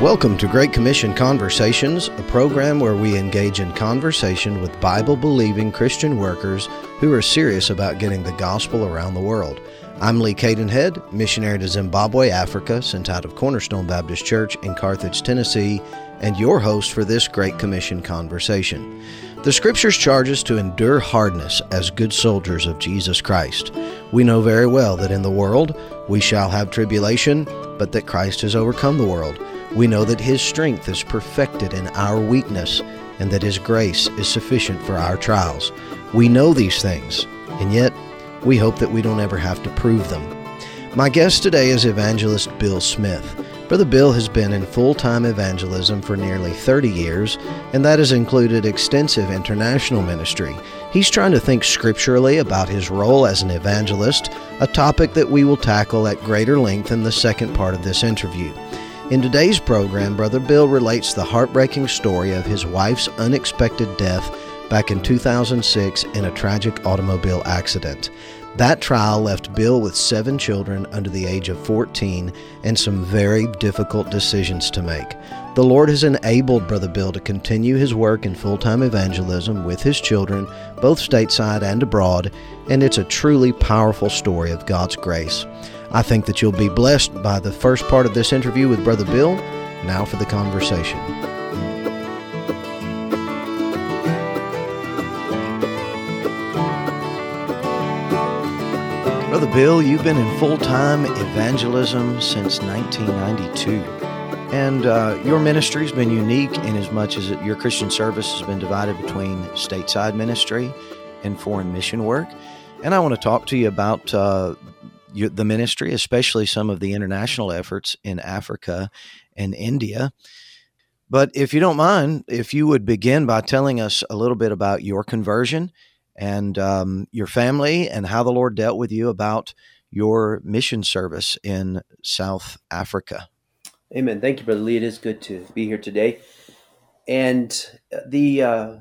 Welcome to Great Commission Conversations, a program where we engage in conversation with Bible believing Christian workers who are serious about getting the gospel around the world. I'm Lee Cadenhead, missionary to Zimbabwe, Africa, sent out of Cornerstone Baptist Church in Carthage, Tennessee, and your host for this Great Commission Conversation. The Scriptures charge us to endure hardness as good soldiers of Jesus Christ. We know very well that in the world we shall have tribulation, but that Christ has overcome the world. We know that His strength is perfected in our weakness, and that His grace is sufficient for our trials. We know these things, and yet we hope that we don't ever have to prove them. My guest today is evangelist Bill Smith. Brother Bill has been in full time evangelism for nearly 30 years, and that has included extensive international ministry. He's trying to think scripturally about his role as an evangelist, a topic that we will tackle at greater length in the second part of this interview. In today's program, Brother Bill relates the heartbreaking story of his wife's unexpected death back in 2006 in a tragic automobile accident. That trial left Bill with seven children under the age of 14 and some very difficult decisions to make. The Lord has enabled Brother Bill to continue his work in full time evangelism with his children, both stateside and abroad, and it's a truly powerful story of God's grace. I think that you'll be blessed by the first part of this interview with Brother Bill. Now for the conversation. Brother Bill, you've been in full time evangelism since 1992. And uh, your ministry has been unique in as much as your Christian service has been divided between stateside ministry and foreign mission work. And I want to talk to you about uh, the ministry, especially some of the international efforts in Africa and India. But if you don't mind, if you would begin by telling us a little bit about your conversion and um, your family and how the Lord dealt with you about your mission service in South Africa. Amen. Thank you, Brother Lee. It is good to be here today. And the uh,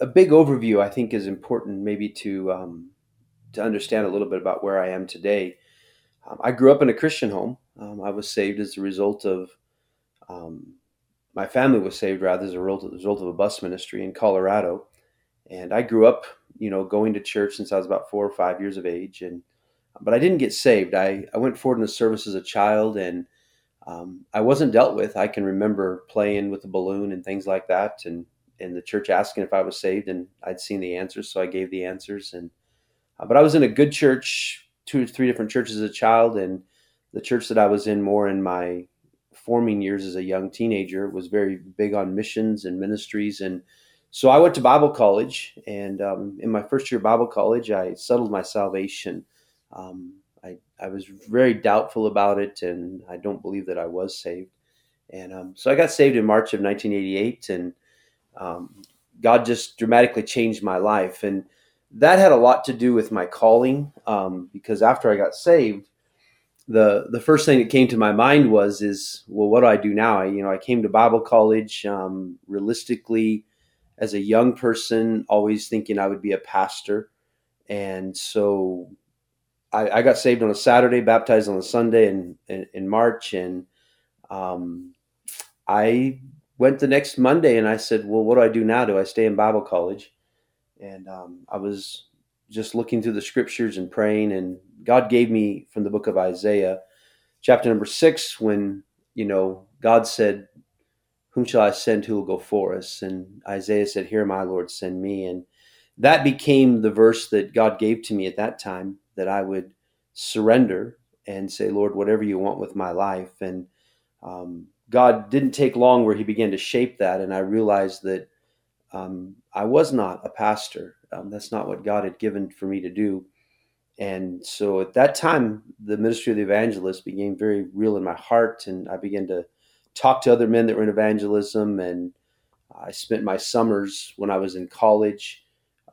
a big overview, I think, is important, maybe to um, to understand a little bit about where I am today. Um, I grew up in a Christian home. Um, I was saved as a result of um, my family was saved rather as a result, of, result of a bus ministry in Colorado, and I grew up, you know, going to church since I was about four or five years of age, and but I didn't get saved. I, I went forward in the service as a child, and um, I wasn't dealt with. I can remember playing with a balloon and things like that, and and the church asking if I was saved, and I'd seen the answers, so I gave the answers, and uh, but I was in a good church two or three different churches as a child, and the church that I was in more in my forming years as a young teenager was very big on missions and ministries and so I went to Bible college, and um, in my first year of Bible college, I settled my salvation. Um, I, I, was very doubtful about it, and I don't believe that I was saved. And um, so I got saved in March of 1988, and um, God just dramatically changed my life. And that had a lot to do with my calling um, because after I got saved, the the first thing that came to my mind was is well, what do I do now? I, you know, I came to Bible college um, realistically as a young person, always thinking I would be a pastor, and so I, I got saved on a Saturday, baptized on a Sunday in in, in March, and um, I went the next Monday and I said, well, what do I do now? Do I stay in Bible college? And um, I was just looking through the scriptures and praying, and God gave me from the book of Isaiah, chapter number six, when you know God said, "Whom shall I send? Who will go for us?" And Isaiah said, "Here, my Lord, send me." And that became the verse that God gave to me at that time that I would surrender and say, "Lord, whatever you want with my life." And um, God didn't take long where He began to shape that, and I realized that um, I was not a pastor. Um, that's not what God had given for me to do. And so at that time, the ministry of the evangelist became very real in my heart. And I began to talk to other men that were in evangelism. And I spent my summers when I was in college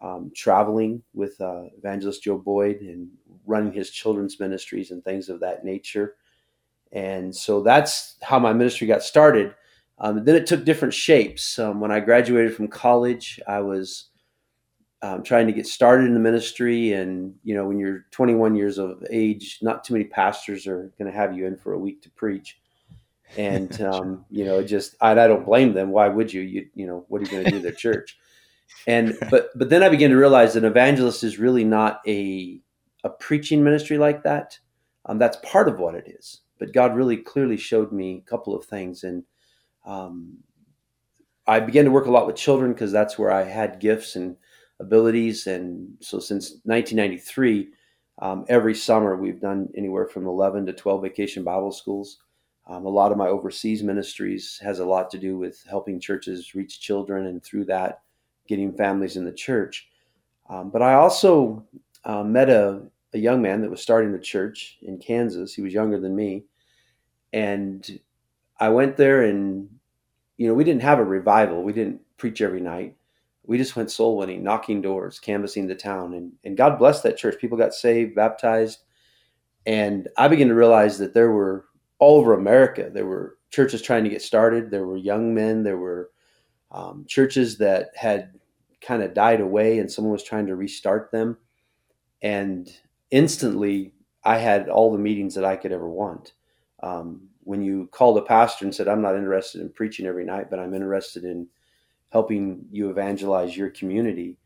um, traveling with uh, evangelist Joe Boyd and running his children's ministries and things of that nature. And so that's how my ministry got started. Um, then it took different shapes. Um, when I graduated from college, I was um, trying to get started in the ministry. And, you know, when you're 21 years of age, not too many pastors are going to have you in for a week to preach. and um, you know, just I, I don't blame them. Why would you? You you know, what are you going to do? Their church, and but but then I began to realize that evangelist is really not a a preaching ministry like that. Um, that's part of what it is, but God really clearly showed me a couple of things, and um, I began to work a lot with children because that's where I had gifts and abilities, and so since 1993. Um, every summer, we've done anywhere from 11 to 12 vacation Bible schools. Um, a lot of my overseas ministries has a lot to do with helping churches reach children and through that, getting families in the church. Um, but I also uh, met a, a young man that was starting a church in Kansas. He was younger than me. And I went there and, you know, we didn't have a revival. We didn't preach every night. We just went soul winning, knocking doors, canvassing the town. And, and God blessed that church. People got saved, baptized. And I began to realize that there were all over America. There were churches trying to get started. There were young men. There were um, churches that had kind of died away, and someone was trying to restart them. And instantly, I had all the meetings that I could ever want. Um, when you called a pastor and said, "I'm not interested in preaching every night, but I'm interested in helping you evangelize your community,"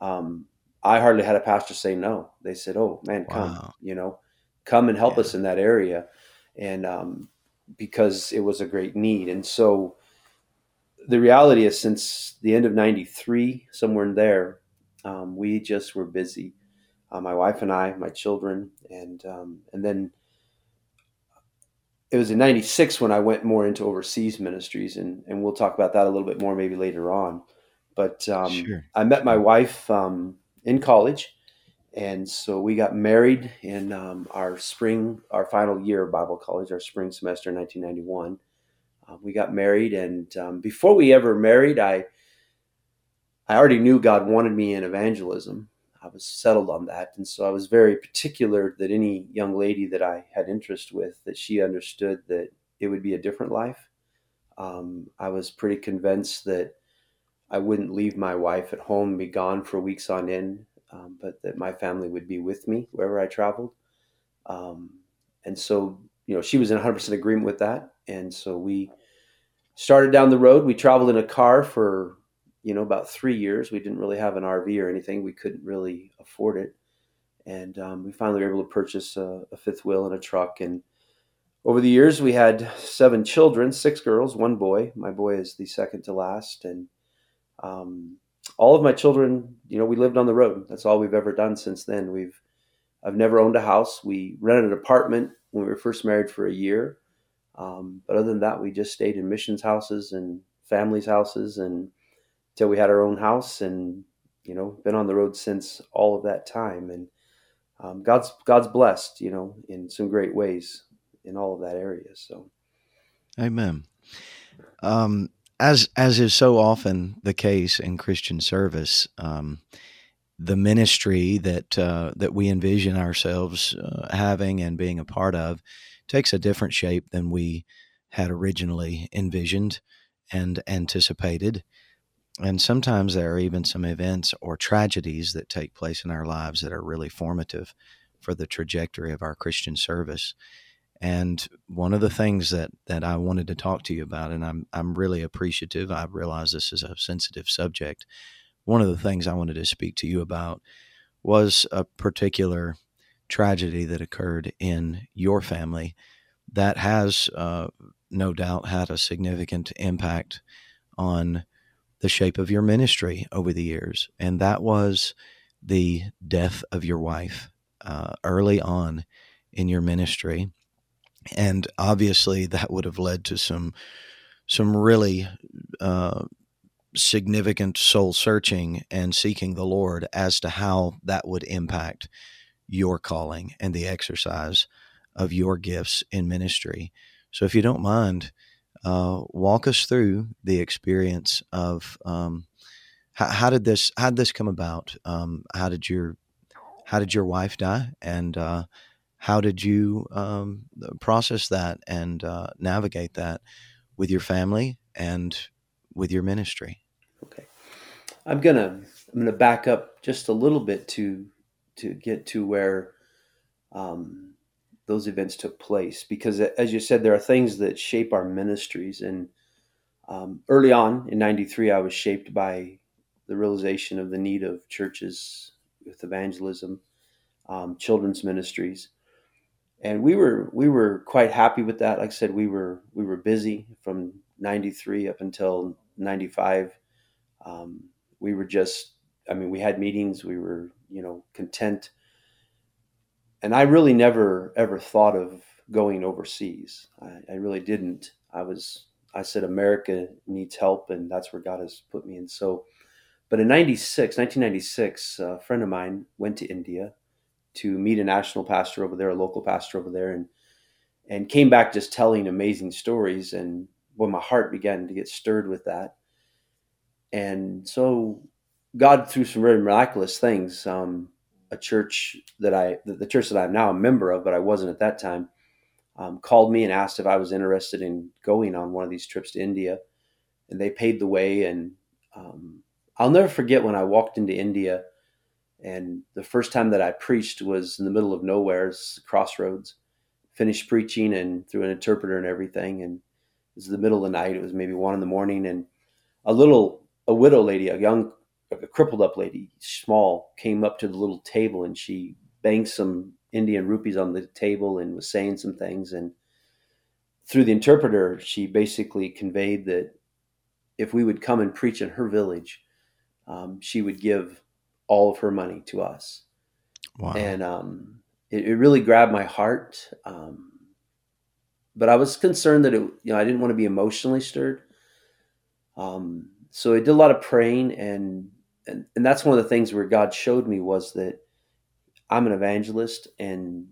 um, I hardly had a pastor say no. They said, "Oh man, come, wow. you know, come and help yeah. us in that area." and um, because it was a great need. And so the reality is, since the end of '93, somewhere in there, um, we just were busy. Uh, my wife and I, my children, and um, and then it was in '96 when I went more into overseas ministries, and and we'll talk about that a little bit more maybe later on. But um, sure. I met my wife um, in college, and so we got married in um, our spring, our final year of Bible college, our spring semester in 1991. Uh, we got married, and um, before we ever married, I I already knew God wanted me in evangelism. I was settled on that, and so I was very particular that any young lady that I had interest with, that she understood that it would be a different life. Um, I was pretty convinced that I wouldn't leave my wife at home be gone for weeks on end um, but that my family would be with me wherever I traveled. Um, and so, you know, she was in 100% agreement with that. And so we started down the road. We traveled in a car for, you know, about three years. We didn't really have an RV or anything. We couldn't really afford it. And um, we finally were able to purchase a, a fifth wheel and a truck. And over the years, we had seven children, six girls, one boy. My boy is the second to last. And um, all of my children, you know, we lived on the road. That's all we've ever done since then. We've I've never owned a house. We rented an apartment when we were first married for a year. Um, but other than that, we just stayed in missions houses and families' houses and until we had our own house and you know been on the road since all of that time. And um, God's God's blessed you know in some great ways in all of that area. So amen. Um, as as is so often the case in Christian service, um, the ministry that uh, that we envision ourselves uh, having and being a part of takes a different shape than we had originally envisioned and anticipated. And sometimes there are even some events or tragedies that take place in our lives that are really formative for the trajectory of our Christian service. And one of the things that, that I wanted to talk to you about, and I'm, I'm really appreciative, I realize this is a sensitive subject. One of the things I wanted to speak to you about was a particular tragedy that occurred in your family that has uh, no doubt had a significant impact on the shape of your ministry over the years. And that was the death of your wife uh, early on in your ministry and obviously that would have led to some some really uh, significant soul searching and seeking the Lord as to how that would impact your calling and the exercise of your gifts in ministry. So, if you don't mind, uh, walk us through the experience of um, how, how, did this how did this come about? Um, how did your how did your wife die, and uh, how did you um, process that and uh, navigate that with your family and with your ministry? Okay, I'm gonna I'm gonna back up just a little bit to to get to where um, those events took place because, as you said, there are things that shape our ministries. And um, early on in '93, I was shaped by the realization of the need of churches with evangelism, um, children's ministries, and we were we were quite happy with that. Like I said, we were we were busy from '93 up until '95. Um, we were just, I mean, we had meetings. We were, you know, content and I really never ever thought of going overseas. I, I, really didn't. I was I said America needs help, and that's where God has put me. And so, but in 96, 1996, a friend of mine went to India to meet a national pastor over there, a local pastor over there, and and came back just telling amazing stories. And when my heart began to get stirred with that, and so God through some very miraculous things. Um, a church that I, the church that I'm now a member of, but I wasn't at that time, um, called me and asked if I was interested in going on one of these trips to India, and they paid the way. And um, I'll never forget when I walked into India, and the first time that I preached was in the middle of nowhere, crossroads. Finished preaching and through an interpreter and everything, and it was the middle of the night. It was maybe one in the morning, and a little a widow lady, a young a crippled up lady, small, came up to the little table and she banged some Indian rupees on the table and was saying some things. And through the interpreter, she basically conveyed that if we would come and preach in her village, um, she would give all of her money to us. Wow. And um, it, it, really grabbed my heart. Um, but I was concerned that it, you know, I didn't want to be emotionally stirred. Um, so I did a lot of praying and and, and that's one of the things where God showed me was that I'm an evangelist and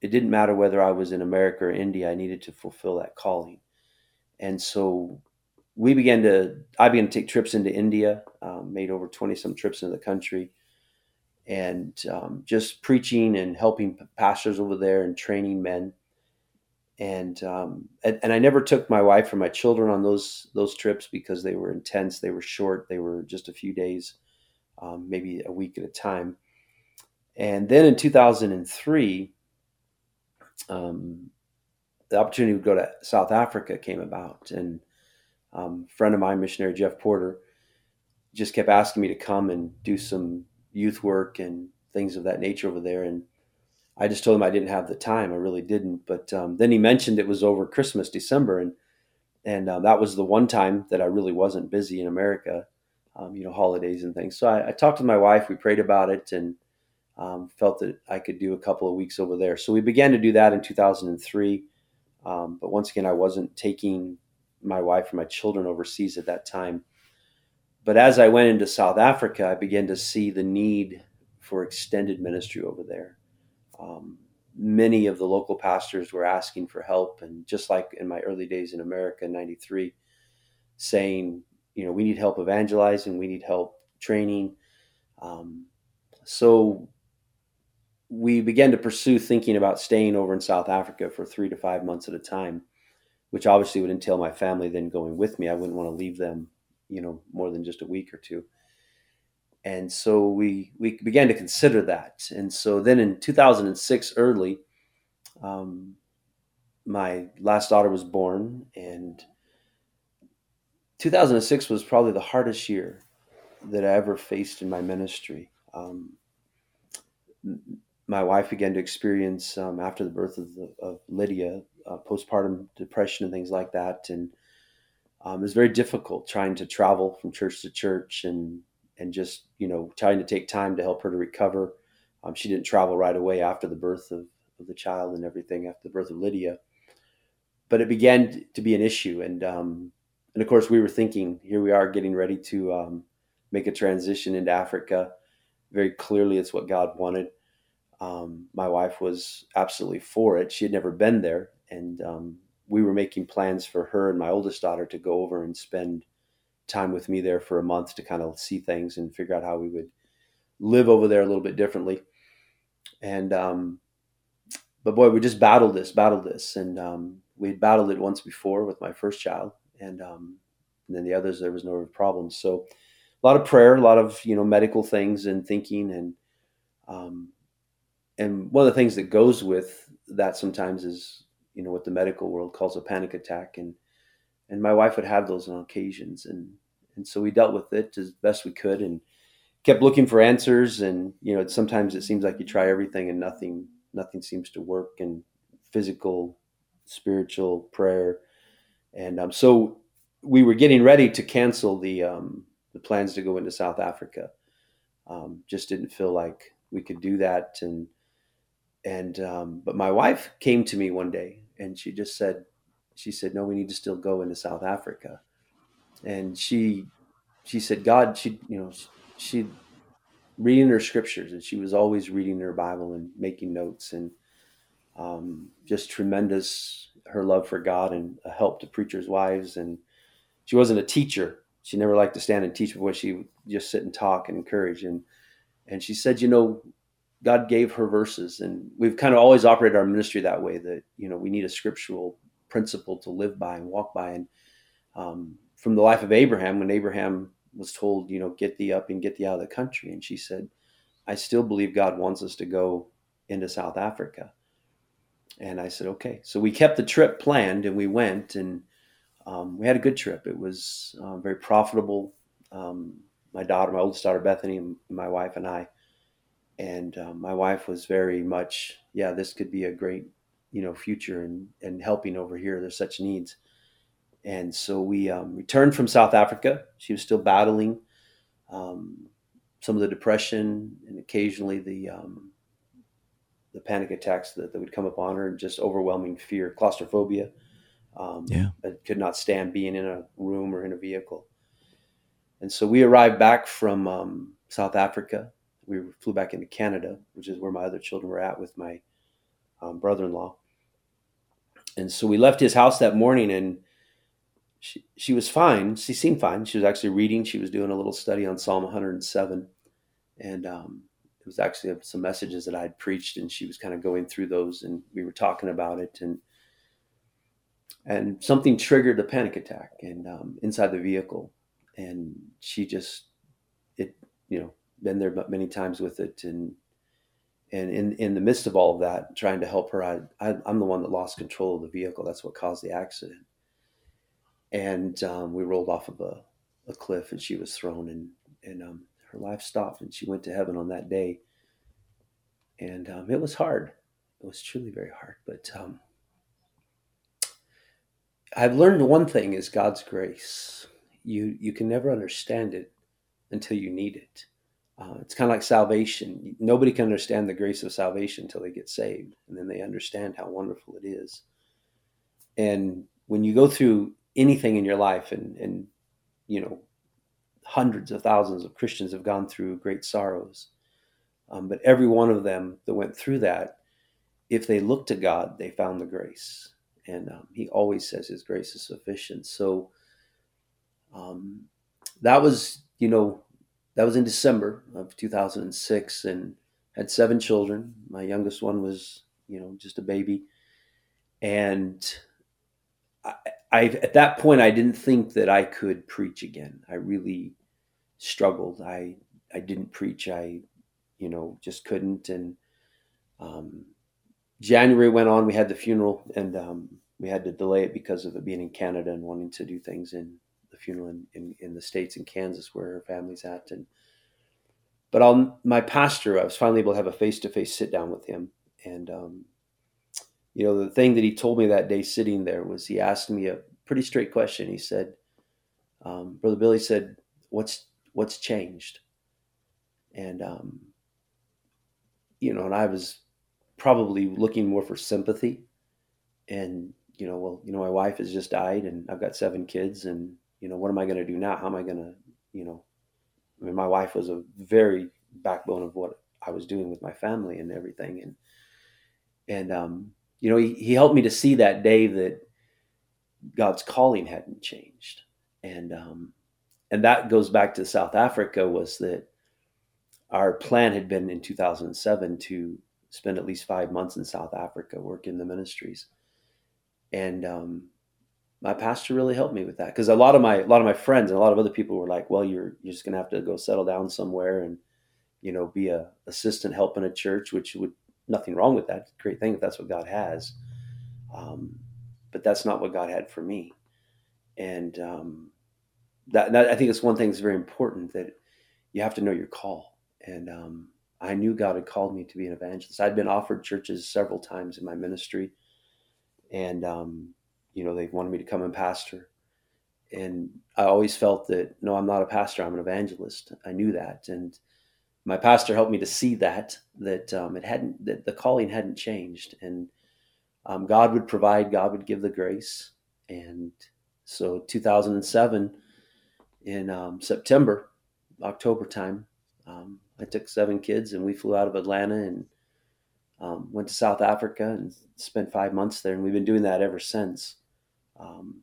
it didn't matter whether I was in America or India, I needed to fulfill that calling. And so we began to, I began to take trips into India, um, made over 20 some trips into the country, and um, just preaching and helping pastors over there and training men. And, um, and, and I never took my wife or my children on those those trips because they were intense. They were short. They were just a few days um, maybe a week at a time. And then in 2003, um, the opportunity to go to South Africa came about, and um, a friend of mine, missionary Jeff Porter, just kept asking me to come and do some youth work and things of that nature over there. And I just told him I didn't have the time. I really didn't. But um, then he mentioned it was over Christmas, December, and and uh, that was the one time that I really wasn't busy in America um, you know, holidays and things. So I, I, talked to my wife. We prayed about it and um, felt that I could do a couple of weeks over there. So we began to do that in 2003. Um, but once again, I wasn't taking my wife or my children overseas at that time. But as I went into South Africa, I began to see the need for extended ministry over there. Um, many of the local pastors were asking for help, and just like in my early days in America in '93, saying, you know, we need help evangelizing, we need help training. Um, so we began to pursue thinking about staying over in South Africa for three to five months at a time, which obviously would entail my family then going with me. I wouldn't want to leave them, you know, more than just a week or two. And so we we began to consider that. And so then in 2006, early, um, my last daughter was born, and 2006 was probably the hardest year that I ever faced in my ministry. Um, my wife began to experience um, after the birth of, the, of Lydia uh, postpartum depression and things like that, and um, it was very difficult trying to travel from church to church and and just you know trying to take time to help her to recover. Um, she didn't travel right away after the birth of, of, the child and everything after the birth of Lydia, but it began to be an issue, and um, and of course, we were thinking here we are getting ready to um, make a transition into Africa. Very clearly, it's what God wanted. Um, my wife was absolutely for it. She had never been there, and um, we were making plans for her and my oldest daughter to go over and spend time with me there for a month to kind of see things and figure out how we would live over there a little bit differently. And um, but boy, we just battled this, battled this, and um, we had battled it once before with my first child, and um, and then the others there was no problems. So a lot of prayer, a lot of you know medical things and thinking, and um, and one of the things that goes with that sometimes is you know what the medical world calls a panic attack, and and my wife would have those on occasions, and and so we dealt with it as best we could, and kept looking for answers. And you know, sometimes it seems like you try everything and nothing nothing seems to work, and physical, spiritual, prayer, and um, so we were getting ready to cancel the um, the plans to go into South Africa. Um, just didn't feel like we could do that, and and um, but my wife came to me one day and she just said, she said, no, we need to still go into South Africa, and she she said, God, she you know she reading her scriptures and she was always reading her Bible and making notes and um, just tremendous her love for God and a help to preachers' wives and she wasn't a teacher. She never liked to stand and teach before she would just sit and talk and encourage. And and she said, you know, God gave her verses, and we've kind of always operated our ministry that way. That you know, we need a scriptural principle to live by and walk by. And um, from the life of Abraham, when Abraham was told, you know, get thee up and get thee out of the country, and she said, I still believe God wants us to go into South Africa. And I said, okay. So we kept the trip planned, and we went, and um, we had a good trip. It was uh, very profitable. Um, my daughter, my oldest daughter Bethany, and my wife and I, and um, my wife was very much, yeah, this could be a great, you know, future and and helping over here. There's such needs, and so we um, returned from South Africa. She was still battling um, some of the depression and occasionally the the panic attacks that, that would come upon her, and just overwhelming fear, claustrophobia um, yeah. I could not stand being in a room or in a vehicle. And so we arrived back from um, South Africa. We flew back into Canada, which is where my other children were at with my um, brother-in-law. And so we left his house that morning, and she she was fine. She seemed fine. She was actually reading. She was doing a little study on Psalm 107, and um, it was actually some messages that I had preached, and she was kind of going through those, and we were talking about it, and and something triggered a panic attack and um, inside the vehicle. And she just it you know been there many times with it and and in in the midst of all of that trying to help her I, I am the one that lost control of the vehicle. That's what caused the accident. And um, we rolled off of a, a cliff and she was thrown and and um, her life stopped and she went to heaven on that day and um, it was hard it was truly very hard but um, I've learned one thing is God's grace. You you can never understand it until you need it. Uh, it's kind of like salvation. Nobody can understand the grace of salvation until they get saved, and then they understand how wonderful it is. And when you go through anything in your life, and and you know, hundreds of thousands of Christians have gone through great sorrows, um, but every one of them that went through that, if they looked to God, they found the grace and um, he always says his grace is sufficient. So um, that was, you know, that was in December of 2006, and had seven children. My youngest one was, you know, just a baby, and I, I at that point I didn't think that I could preach again. I really struggled. I I didn't preach. I, you know, just couldn't, and um, January went on. We had the funeral, and um, we had to delay it because of it being in Canada and wanting to do things in the funeral in, in, in the states in Kansas where her family's at. And but on my pastor, I was finally able to have a face to face sit down with him, and um, you know the thing that he told me that day sitting there was he asked me a pretty straight question. He said, um, "Brother Billy said, what's what's changed?" And um, you know, and I was probably looking more for sympathy. And, you know, well, you know, my wife has just died and I've got seven kids and, you know, what am I going to do now? How am I going to, you know, I mean, my wife was a very backbone of what I was doing with my family and everything. And, and, um, you know, he, he helped me to see that day that God's calling hadn't changed. And, um, and that goes back to South Africa was that our plan had been in 2007 to spend at least five months in South Africa working the ministries. And um, my pastor really helped me with that because a lot of my a lot of my friends and a lot of other people were like, "Well, you're you're just gonna have to go settle down somewhere and you know be a assistant helping a church," which would nothing wrong with that. Great thing if that's what God has. Um, but that's not what God had for me. And um, that, that, I think it's one thing that's very important that you have to know your call. And um, I knew God had called me to be an evangelist. I'd been offered churches several times in my ministry, and um, you know they wanted me to come and pastor. And I always felt that no, I'm not a pastor. I'm an evangelist. I knew that, and my pastor helped me to see that that um, it hadn't that the calling hadn't changed, and um, God would provide. God would give the grace, and so 2007 in um, September, October time. Um, I took seven kids and we flew out of Atlanta and um, went to South Africa and spent five months there. And we've been doing that ever since, um,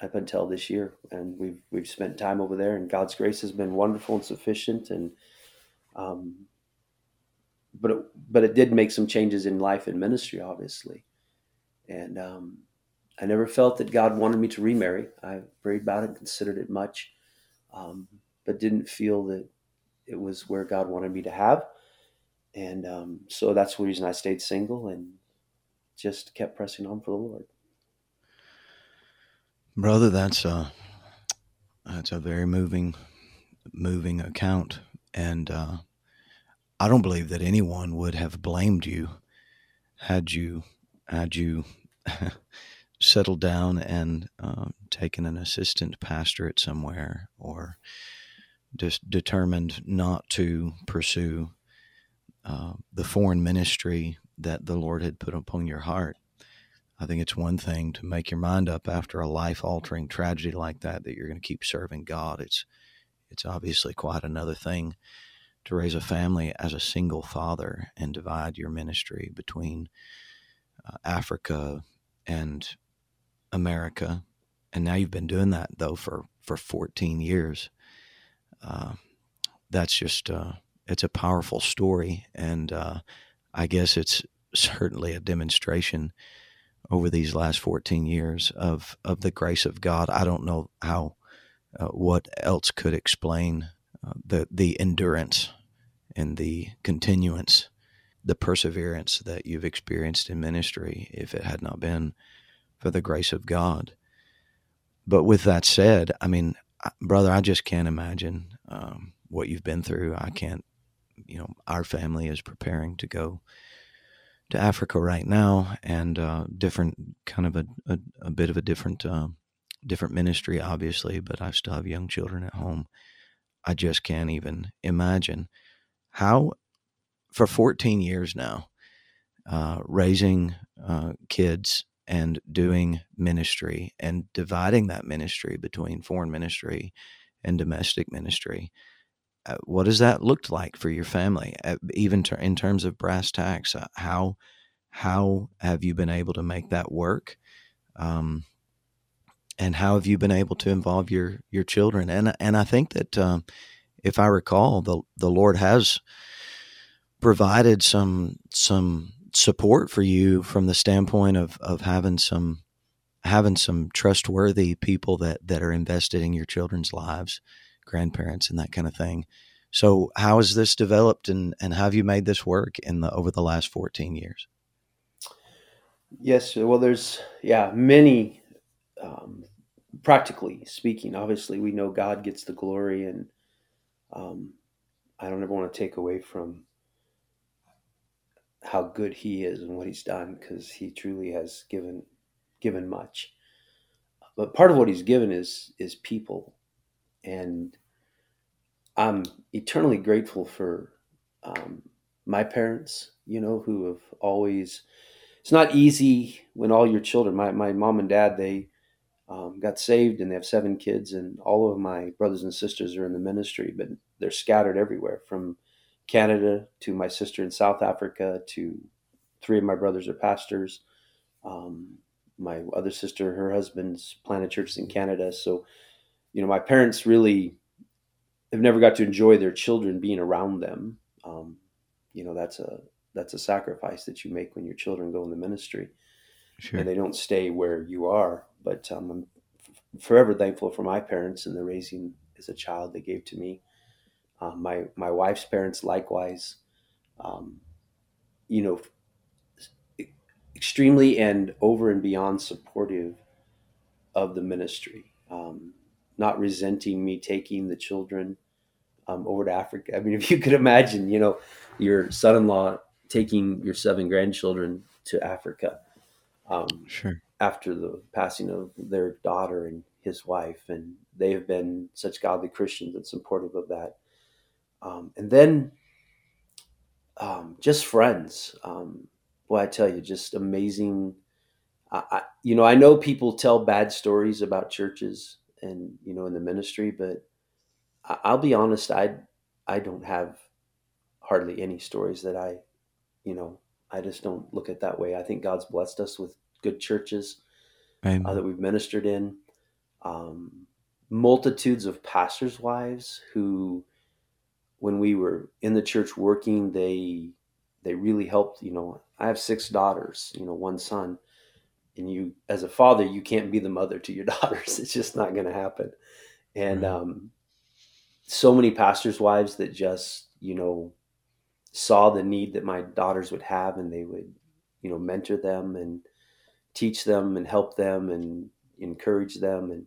up until this year. And we've we've spent time over there, and God's grace has been wonderful and sufficient. And um, but it, but it did make some changes in life and ministry, obviously. And um, I never felt that God wanted me to remarry. I prayed about it, considered it much, um, but didn't feel that it was where God wanted me to have. And um, so that's the reason I stayed single and just kept pressing on for the Lord. Brother, that's a that's a very moving moving account, and uh, I don't believe that anyone would have blamed you had you had you settled down and uh, taken an assistant pastorate somewhere or just determined not to pursue uh, the foreign ministry that the Lord had put upon your heart. I think it's one thing to make your mind up after a life altering tragedy like that that you're going to keep serving God. It's it's obviously quite another thing to raise a family as a single father and divide your ministry between uh, Africa and America. And now you've been doing that though for for 14 years uh, that's just uh, it's a powerful story, and uh, I guess it's certainly a demonstration over these last 14 years of of the grace of God. I don't know how uh, what else could explain uh, the the endurance and the continuance, the perseverance that you've experienced in ministry if it had not been for the grace of God. But with that said, I mean, brother, I just can't imagine um, what you've been through. I can't, you know, our family is preparing to go to Africa right now, and uh, different kind of a, a, a, bit of a different uh, different ministry, obviously. But I still have young children at home. I just can't even imagine how, for 14 years now, uh, raising uh, kids and doing ministry and dividing that ministry between foreign ministry and domestic ministry. Uh, what has that looked like for your family, uh, even ter- in terms of brass tacks? Uh, how how have you been able to make that work? Um, and how have you been able to involve your your children? And and I think that um, if I recall, the the Lord has provided some some support for you from the standpoint of of having some having some trustworthy people that that are invested in your children's lives, grandparents and that kind of thing. So, how has this developed, and and have you made this work in the over the last fourteen years? Yes, well, there's yeah many. Um, practically speaking, obviously, we know God gets the glory, and um, I don't ever want to take away from how good he is and what he's done because he truly has given given much. But part of what he's given is is people, and I'm eternally grateful for um, my parents. You know, who have always. It's not easy when all your children. My my mom and dad they um, got saved and they have seven kids, and all of my brothers and sisters are in the ministry, but they're scattered everywhere from Canada to my sister in South Africa to three of my brothers are pastors. Um, my other sister, her husband's planted churches in Canada. So, you know, my parents really have never got to enjoy their children being around them. Um, you know, that's a that's a sacrifice that you make when your children go in the ministry, sure. and they don't stay where you are. But um, I'm forever thankful for my parents and the raising as a child they gave to me. Um, my my wife's parents likewise. Um, you know, extremely and over and beyond supportive of the ministry, um, not resenting me taking the children um, over to Africa. I mean, if you could imagine, you know, your son-in-law taking your seven grandchildren to Africa. Um, sure. After the passing of their daughter and his wife, and they have been such godly Christians and supportive of that. Um, and then um, just friends. Um, boy, I tell you, just amazing. I, you know, I know people tell bad stories about churches and you know in the ministry, but I, I'll be honest, I I don't have hardly any stories that I, you know, I just don't look at that way. I think God's blessed us with good churches uh, that we've ministered in. Um, multitudes of pastors' wives who, when we were in the church working, they they really helped. You know, I have six daughters. You know, one son, and you as a father, you can't be the mother to your daughters. It's just not going to happen. And right. um, so many pastors' wives that just you know saw the need that my daughters would have and they would you know mentor them and teach them and help them and encourage them and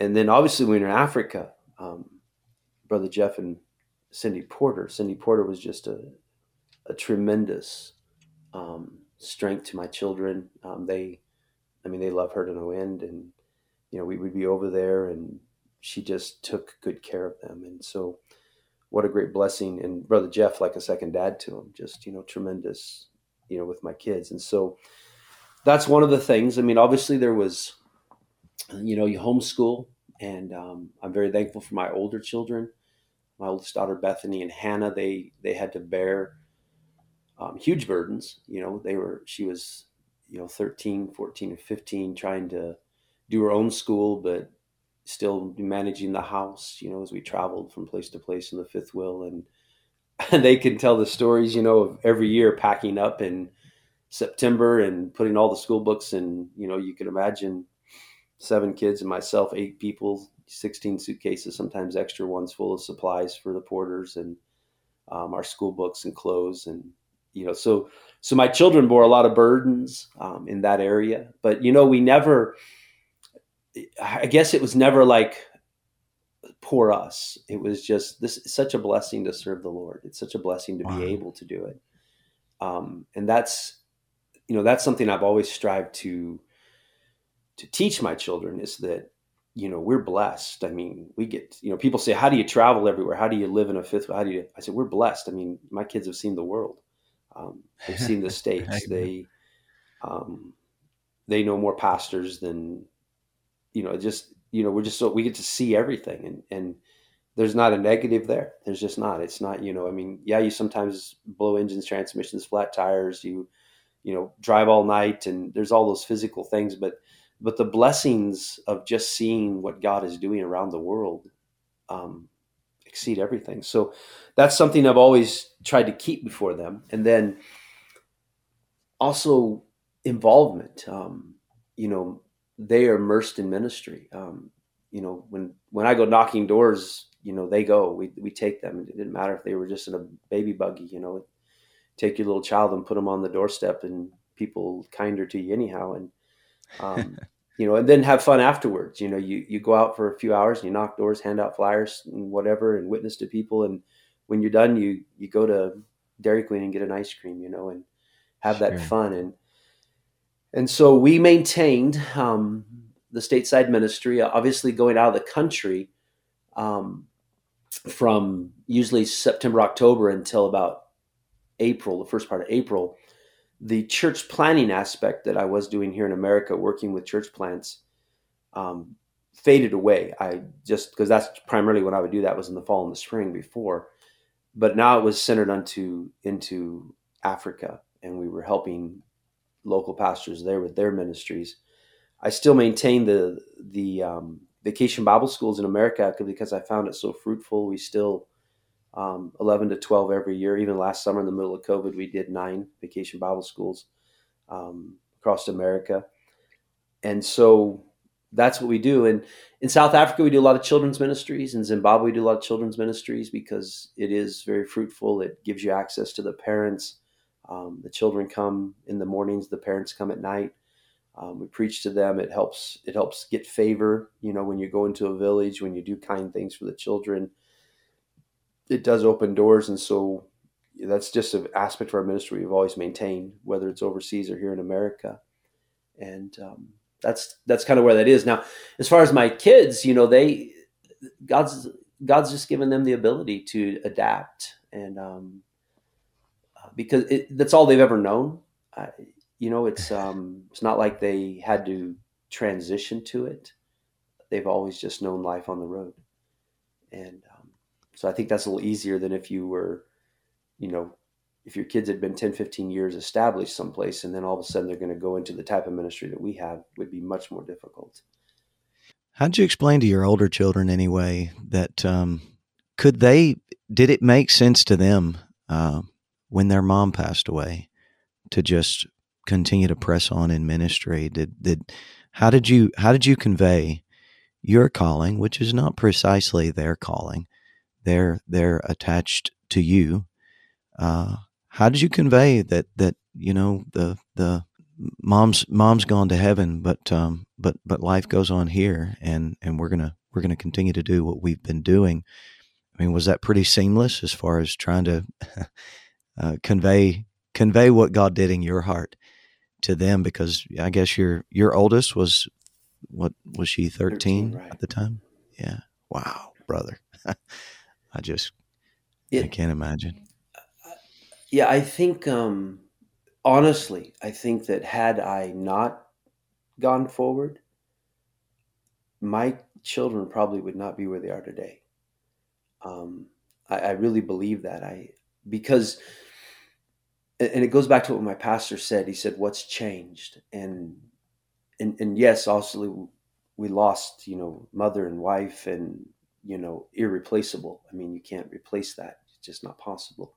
and then obviously when are in Africa, um, brother Jeff and Cindy Porter. Cindy Porter was just a a tremendous um, strength to my children. Um, they, I mean, they love her to no end, and you know we would be over there, and she just took good care of them, and so what a great blessing. And brother Jeff, like a second dad to him, just you know tremendous, you know, with my kids, and so that's one of the things. I mean, obviously there was, you know, you homeschool, and um, I'm very thankful for my older children. My oldest daughter Bethany and Hannah, they they had to bear um, huge burdens. You know, they were she was you know 13, 14, and 15, trying to do her own school, but still managing the house. You know, as we traveled from place to place in the fifth wheel, and and they can tell the stories. You know, of every year packing up in September and putting all the school books, and you know, you can imagine seven kids and myself, eight people, 16 suitcases, sometimes extra ones full of supplies for the Porters and um, our school books and clothes. And, you know, so, so my children bore a lot of burdens um, in that area, but, you know, we never, I guess it was never like poor us. It was just this is such a blessing to serve the Lord. It's such a blessing to wow. be able to do it. Um, and that's, you know, that's something I've always strived to, to teach my children is that you know we're blessed. I mean we get you know people say how do you travel everywhere? How do you live in a fifth how do you i said we're blessed. I mean my kids have seen the world. Um, they've seen the states. they um, they know more pastors than you know just you know we're just so we get to see everything and and there's not a negative there. There's just not. It's not you know i mean yeah you sometimes blow engines transmissions flat tires you you know drive all night and there's all those physical things but but the blessings of just seeing what God is doing around the world um, exceed everything. So that's something I've always tried to keep before them. And then also involvement. Um, you know, they are immersed in ministry. Um, you know, when when I go knocking doors, you know, they go. We we take them. It didn't matter if they were just in a baby buggy. You know, take your little child and put them on the doorstep, and people kinder to you anyhow. And um, you know, and then have fun afterwards. You know, you you go out for a few hours and you knock doors, hand out flyers and whatever, and witness to people. And when you're done, you you go to Dairy Queen and get an ice cream. You know, and have sure. that fun. And and so we maintained um, the stateside ministry, obviously going out of the country um, from usually September, October until about April, the first part of April the church planting aspect that I was doing here in America, working with church plants, um, faded away. I just because that's primarily when I would do that was in the fall and the spring before, but now it was centered onto into Africa, and we were helping local pastors there with their ministries. I still maintain the the um, vacation Bible schools in America because I found it so fruitful. We still um, 11 to 12 every year. Even last summer in the middle of COVID, we did nine vacation Bible schools um, across America. And so that's what we do. And in South Africa, we do a lot of children's ministries. In Zimbabwe, we do a lot of children's ministries because it is very fruitful. It gives you access to the parents. Um, the children come in the mornings, the parents come at night. Um, we preach to them. It helps. It helps get favor. You know, when you go into a village, when you do kind things for the children, it does open doors. And so, that's just an aspect of our ministry we've always maintained, whether it's overseas or here in America. And um, that's that's kind of where that is now. As far as my kids, you know, they God's God's just given them the ability to adapt, and um, uh, because it, that's all they've ever known. I, you know, it's um, it's not like they had to transition to it. They've always just known life on the road, and so I think that's a little easier than if you were, you know, if your kids had been 10, 15 years established someplace, and then all of a sudden they're going to go into the type of ministry that we have, would be much more difficult. How'd you explain to your older children anyway that um, could they? Did it make sense to them uh, when their mom passed away to just continue to press on in ministry? Did did how did you how did you convey your calling, which is not precisely their calling? They're they're attached to you. Uh, how did you convey that that you know the the mom's mom's gone to heaven, but um, but but life goes on here, and and we're gonna we're gonna continue to do what we've been doing. I mean, was that pretty seamless as far as trying to uh, convey convey what God did in your heart to them? Because I guess your your oldest was what was she 13, 13 right. at the time? Yeah. Wow, brother. I just it, I can't imagine. Yeah, I think um, honestly, I think that had I not gone forward, my children probably would not be where they are today. Um, I, I really believe that. I because and it goes back to what my pastor said. He said, "What's changed?" And and and yes, also we lost, you know, mother and wife, and you know, irreplaceable. I mean, you can't replace that. It's just not possible.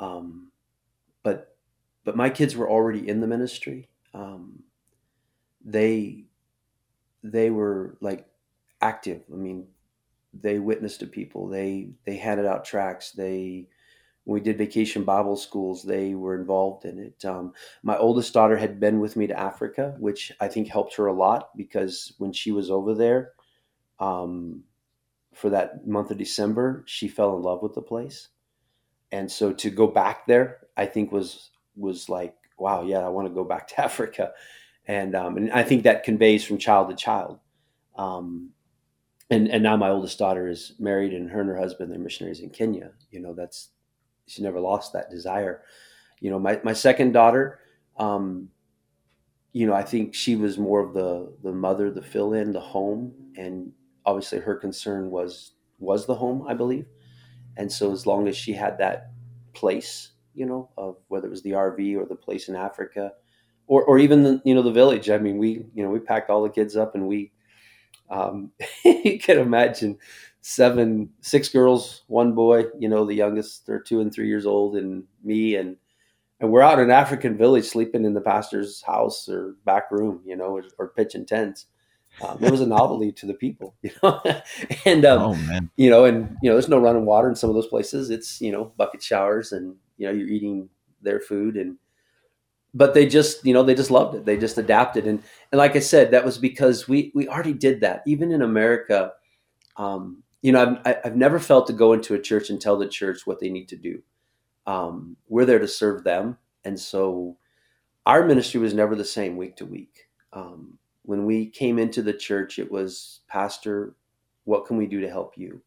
Um, but but my kids were already in the ministry. Um, they they were like active. I mean, they witnessed to people. They they handed out tracts. They when we did vacation Bible schools, they were involved in it. Um, my oldest daughter had been with me to Africa, which I think helped her a lot because when she was over there um, for that month of December, she fell in love with the place and so to go back there, I think was was like, wow, yeah, I want to go back to Africa, and um, and I think that conveys from child to child. Um, and and now my oldest daughter is married, and her and her husband they're missionaries in Kenya. You know, that's she never lost that desire. You know, my my second daughter, um, you know, I think she was more of the the mother, the fill in, the home, and obviously her concern was was the home, I believe. And so as long as she had that place, you know, of whether it was the RV or the place in Africa, or or even the you know the village. I mean, we you know we packed all the kids up and we, um, you can imagine seven six girls, one boy. You know, the youngest they're two and three years old, and me and and we're out in an African village sleeping in the pastor's house or back room, you know, or, or pitching tents um, it was a novelty to the people, you know. and um, oh, you know, and you know, there's no running water in some of those places. It's you know bucket showers, and you know you're eating their food, and but they just you know they just loved it. They just adapted, and and like I said, that was because we we already did that. Even in America, um, you know, I've I've never felt to go into a church and tell the church what they need to do. Um, we're there to serve them, and so our ministry was never the same week to week. Um, when we came into the church, it was, Pastor, what can we do to help you?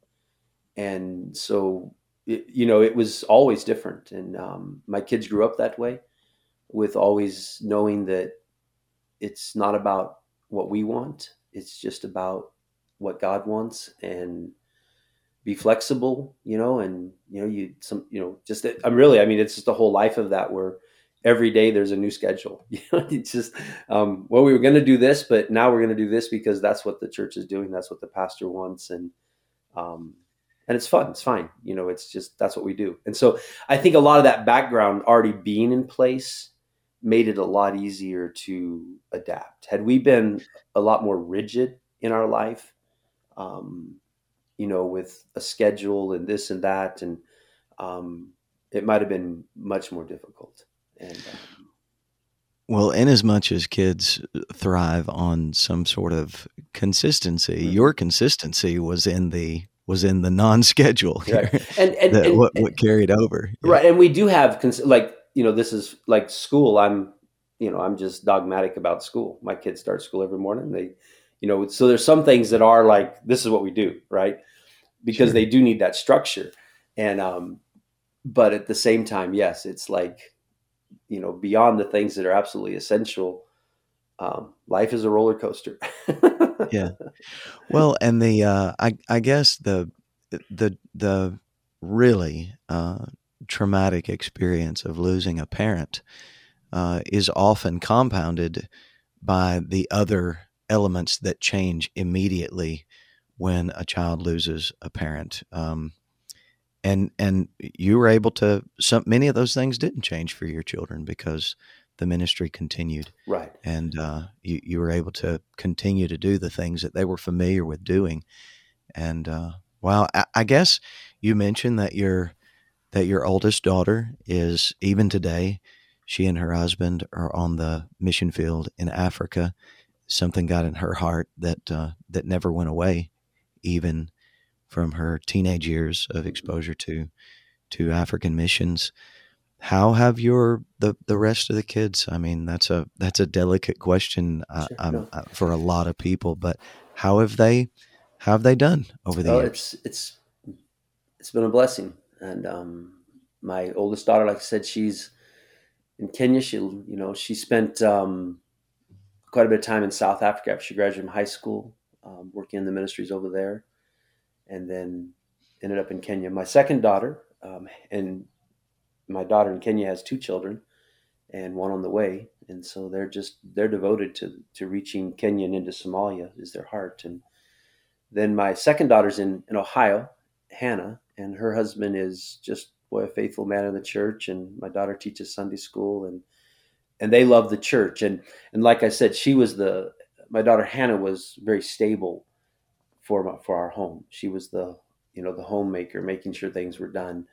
And so, it, you know, it was always different. And um, my kids grew up that way with always knowing that it's not about what we want, it's just about what God wants and be flexible, you know, and you know, you some, you know, just I'm really, I mean, it's just the whole life of that where every day there's a new schedule. You know, it's just um, well, we were going to do this, but now we're going to do this because that's what the church is doing. That's what the pastor wants, and um, and it's fun. It's fine. You know, it's just that's what we do. And so I think a lot of that background already being in place made it a lot easier to adapt. Had we been a lot more rigid in our life, um, you know, with a schedule and this and that, and um, it might have been much more difficult. And um, well, in as much as kids thrive on some sort of consistency, mm-hmm. your consistency was in the was in the non-schedule right. and, and, that, and, what, what carried over yeah. right and we do have like you know this is like school i'm you know i'm just dogmatic about school my kids start school every morning they you know so there's some things that are like this is what we do right because sure. they do need that structure and um but at the same time yes it's like you know beyond the things that are absolutely essential um, life is a roller coaster yeah well and the uh i i guess the the the really uh traumatic experience of losing a parent uh, is often compounded by the other elements that change immediately when a child loses a parent. Um, and and you were able to some many of those things didn't change for your children because the ministry continued. Right. And uh, you, you were able to continue to do the things that they were familiar with doing. And uh, wow I, I, guess you mentioned that your that your oldest daughter is even today she and her husband are on the mission field in africa. Something got in her heart that uh, that never went away even from her teenage years of exposure to to African missions. How have your the the rest of the kids? I mean, that's a that's a delicate question uh, sure, um, uh, for a lot of people. But how have they how have they done over the oh, years? It's it's it's been a blessing, and um, my oldest daughter, like I said, she's in Kenya. She you know she spent um, quite a bit of time in South Africa after she graduated from high school, um, working in the ministries over there and then ended up in Kenya. My second daughter, um, and my daughter in Kenya has two children and one on the way. And so they're just, they're devoted to, to reaching Kenya and into Somalia is their heart. And then my second daughter's in, in Ohio, Hannah, and her husband is just, boy, a faithful man in the church. And my daughter teaches Sunday school and, and they love the church. And, and like I said, she was the, my daughter Hannah was very stable for my, for our home. She was the you know the homemaker, making sure things were done.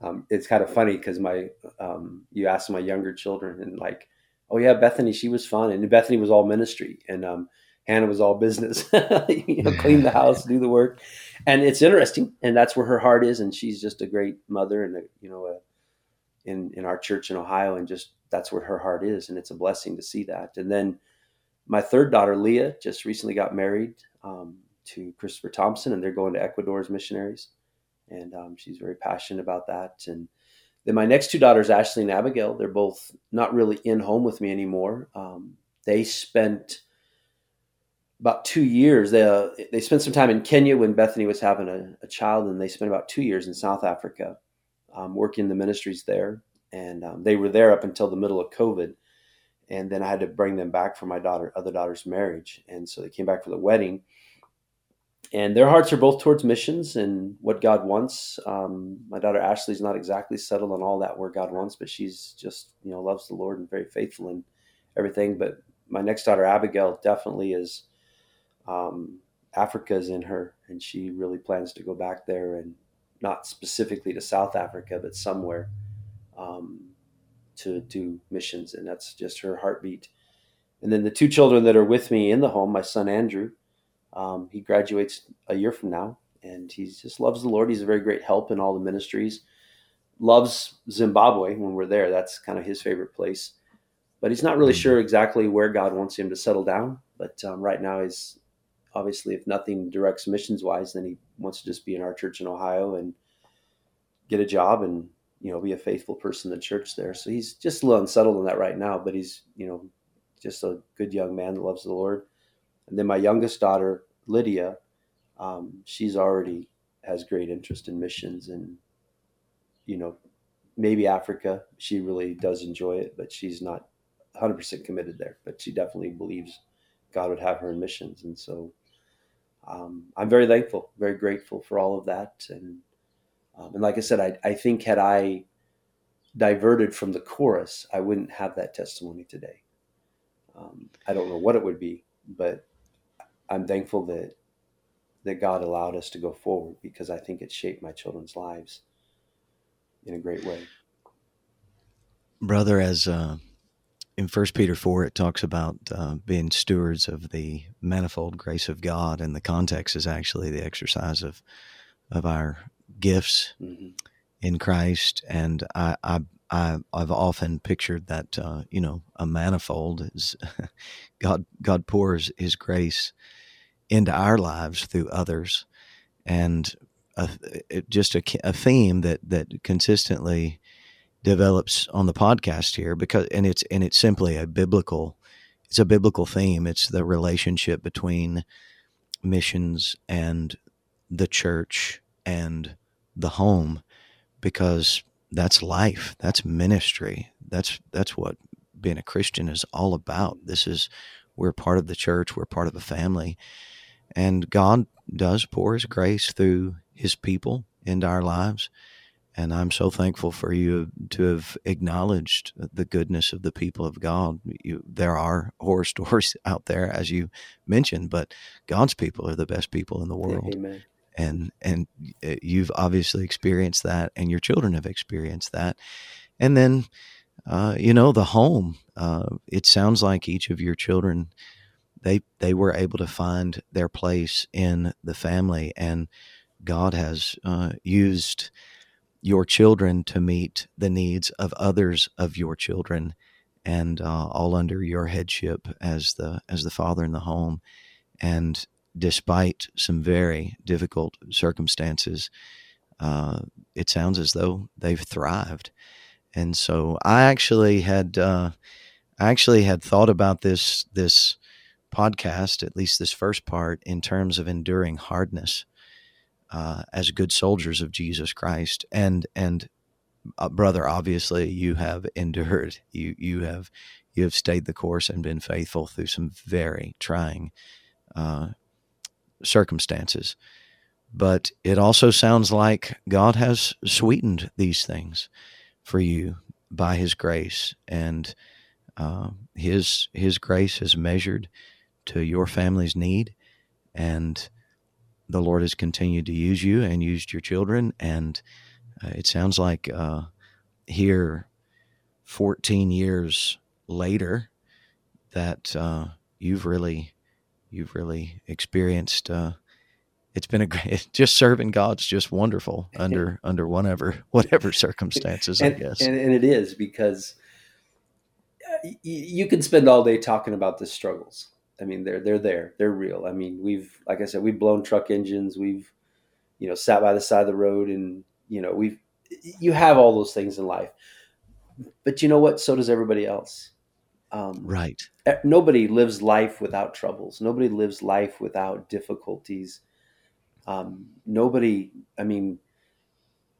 Um, it's kind of funny because my um, you asked my younger children and like, oh yeah, Bethany, she was fun, and Bethany was all ministry, and um, Hannah was all business. you know, clean the house, do the work, and it's interesting, and that's where her heart is, and she's just a great mother, and a, you know, a, in in our church in Ohio, and just that's where her heart is, and it's a blessing to see that. And then my third daughter, Leah, just recently got married. Um, to Christopher Thompson, and they're going to Ecuador as missionaries. And um, she's very passionate about that. And then my next two daughters, Ashley and Abigail, they're both not really in home with me anymore. Um, they spent about two years. They uh, they spent some time in Kenya when Bethany was having a, a, child, and they spent about two years in South Africa, um, working the ministries there. And um, they were there up until the middle of COVID, and then I had to bring them back for my daughter, other daughter's marriage, and so they came back for the wedding and their hearts are both towards missions and what God wants. Um, my daughter Ashley's not exactly settled on all that where God wants, but she's just you know loves the Lord and very faithful in everything. But my next daughter Abigail definitely is. Um, Africa's in her, and she really plans to go back there, and not specifically to South Africa, but somewhere um, to do missions, and that's just her heartbeat. And then the two children that are with me in the home, my son Andrew, um, he graduates a year from now, and he just loves the Lord. He's a very great help in all the ministries. Loves Zimbabwe when we're there. That's kind of his favorite place. But he's not really mm-hmm. sure exactly where God wants him to settle down. But um, right now, he's obviously, if nothing directs missions wise, then he wants to just be in our church in Ohio and get a job and you know be a faithful person in the church there. So he's just a little unsettled in that right now. But he's you know just a good young man that loves the Lord. And then my youngest daughter, Lydia, um, she's already has great interest in missions and, you know, maybe Africa. She really does enjoy it, but she's not 100% committed there. But she definitely believes God would have her in missions. And so um, I'm very thankful, very grateful for all of that. And, um, and like I said, I, I think had I diverted from the chorus, I wouldn't have that testimony today. Um, I don't know what it would be, but I'm thankful that that God allowed us to go forward because I think it shaped my children's lives in a great way. brother, as uh, in First Peter four, it talks about uh, being stewards of the manifold grace of God, and the context is actually the exercise of of our gifts mm-hmm. in Christ. And I, I, I, have often pictured that uh, you know a manifold is God. God pours His grace into our lives through others, and a, just a, a theme that that consistently develops on the podcast here because and it's and it's simply a biblical it's a biblical theme. It's the relationship between missions and the church and the home because that's life that's ministry that's that's what being a christian is all about. This is we're part of the church we're part of a family and god does pour his grace through his people into our lives and I'm so thankful for you to have acknowledged the goodness of the people of God. You, there are horror stories out there, as you mentioned, but God's people are the best people in the world. Amen. And and uh, you've obviously experienced that, and your children have experienced that. And then, uh, you know, the home. Uh, it sounds like each of your children, they they were able to find their place in the family, and God has uh, used your children to meet the needs of others of your children and uh, all under your headship as the as the father in the home. And despite some very difficult circumstances uh, it sounds as though they've thrived. And so I actually had uh, I actually had thought about this this podcast at least this first part in terms of enduring hardness uh, as good soldiers of Jesus Christ. And and uh, brother, obviously you have endured. You you have you have stayed the course and been faithful through some very trying uh, circumstances. But it also sounds like God has sweetened these things for you by His grace, and uh, His His grace has measured to your family's need, and the Lord has continued to use you and used your children. And uh, it sounds like uh, here, 14 years later, that uh, you've really, you've really experienced. Uh, it's been a great, just serving God's just wonderful under under whatever whatever circumstances, and, I guess. And, and it is because uh, you can spend all day talking about the struggles I mean, they're they're there. They're real. I mean, we've like I said, we've blown truck engines. We've you know sat by the side of the road, and you know we've you have all those things in life. But you know what? So does everybody else. Um, right. Nobody lives life without troubles. Nobody lives life without difficulties. Um, nobody. I mean,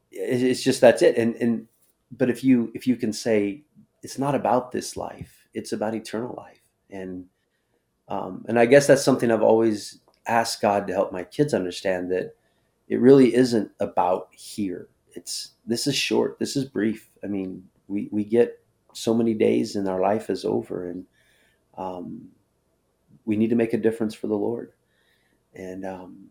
it's just that's it. And and but if you if you can say it's not about this life, it's about eternal life, and um, and I guess that's something I've always asked God to help my kids understand that it really isn't about here. It's this is short. This is brief. I mean, we we get so many days and our life is over, and um, we need to make a difference for the Lord and um,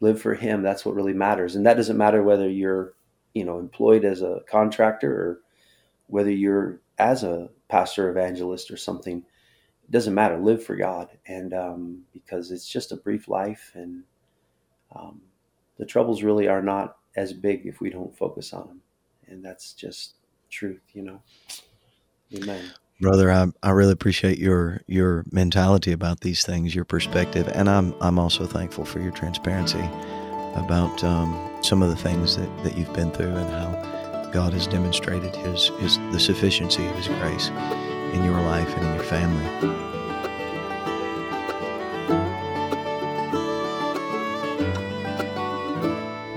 live for Him. That's what really matters, and that doesn't matter whether you're you know employed as a contractor or whether you're as a pastor evangelist or something it doesn't matter. Live for God, and um, because it's just a brief life, and um, the troubles really are not as big if we don't focus on them, and that's just truth, you know. Amen. Brother, I, I really appreciate your your mentality about these things, your perspective, and I'm I'm also thankful for your transparency about um, some of the things that, that you've been through and how God has demonstrated His His the sufficiency of His grace in your life and in your family.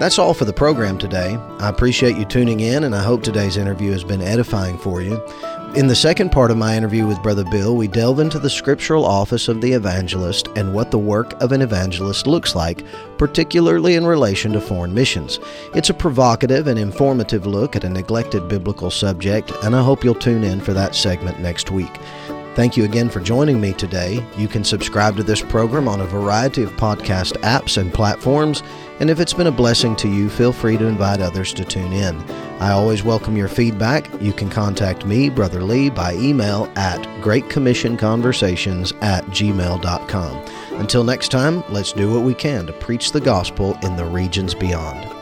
That's all for the program today. I appreciate you tuning in, and I hope today's interview has been edifying for you. In the second part of my interview with Brother Bill, we delve into the scriptural office of the evangelist and what the work of an evangelist looks like, particularly in relation to foreign missions. It's a provocative and informative look at a neglected biblical subject, and I hope you'll tune in for that segment next week. Thank you again for joining me today. You can subscribe to this program on a variety of podcast apps and platforms And if it's been a blessing to you, feel free to invite others to tune in. I always welcome your feedback. You can contact me, Brother Lee, by email at greatcommissionconversations at gmail.com. Until next time, let's do what we can to preach the gospel in the regions beyond.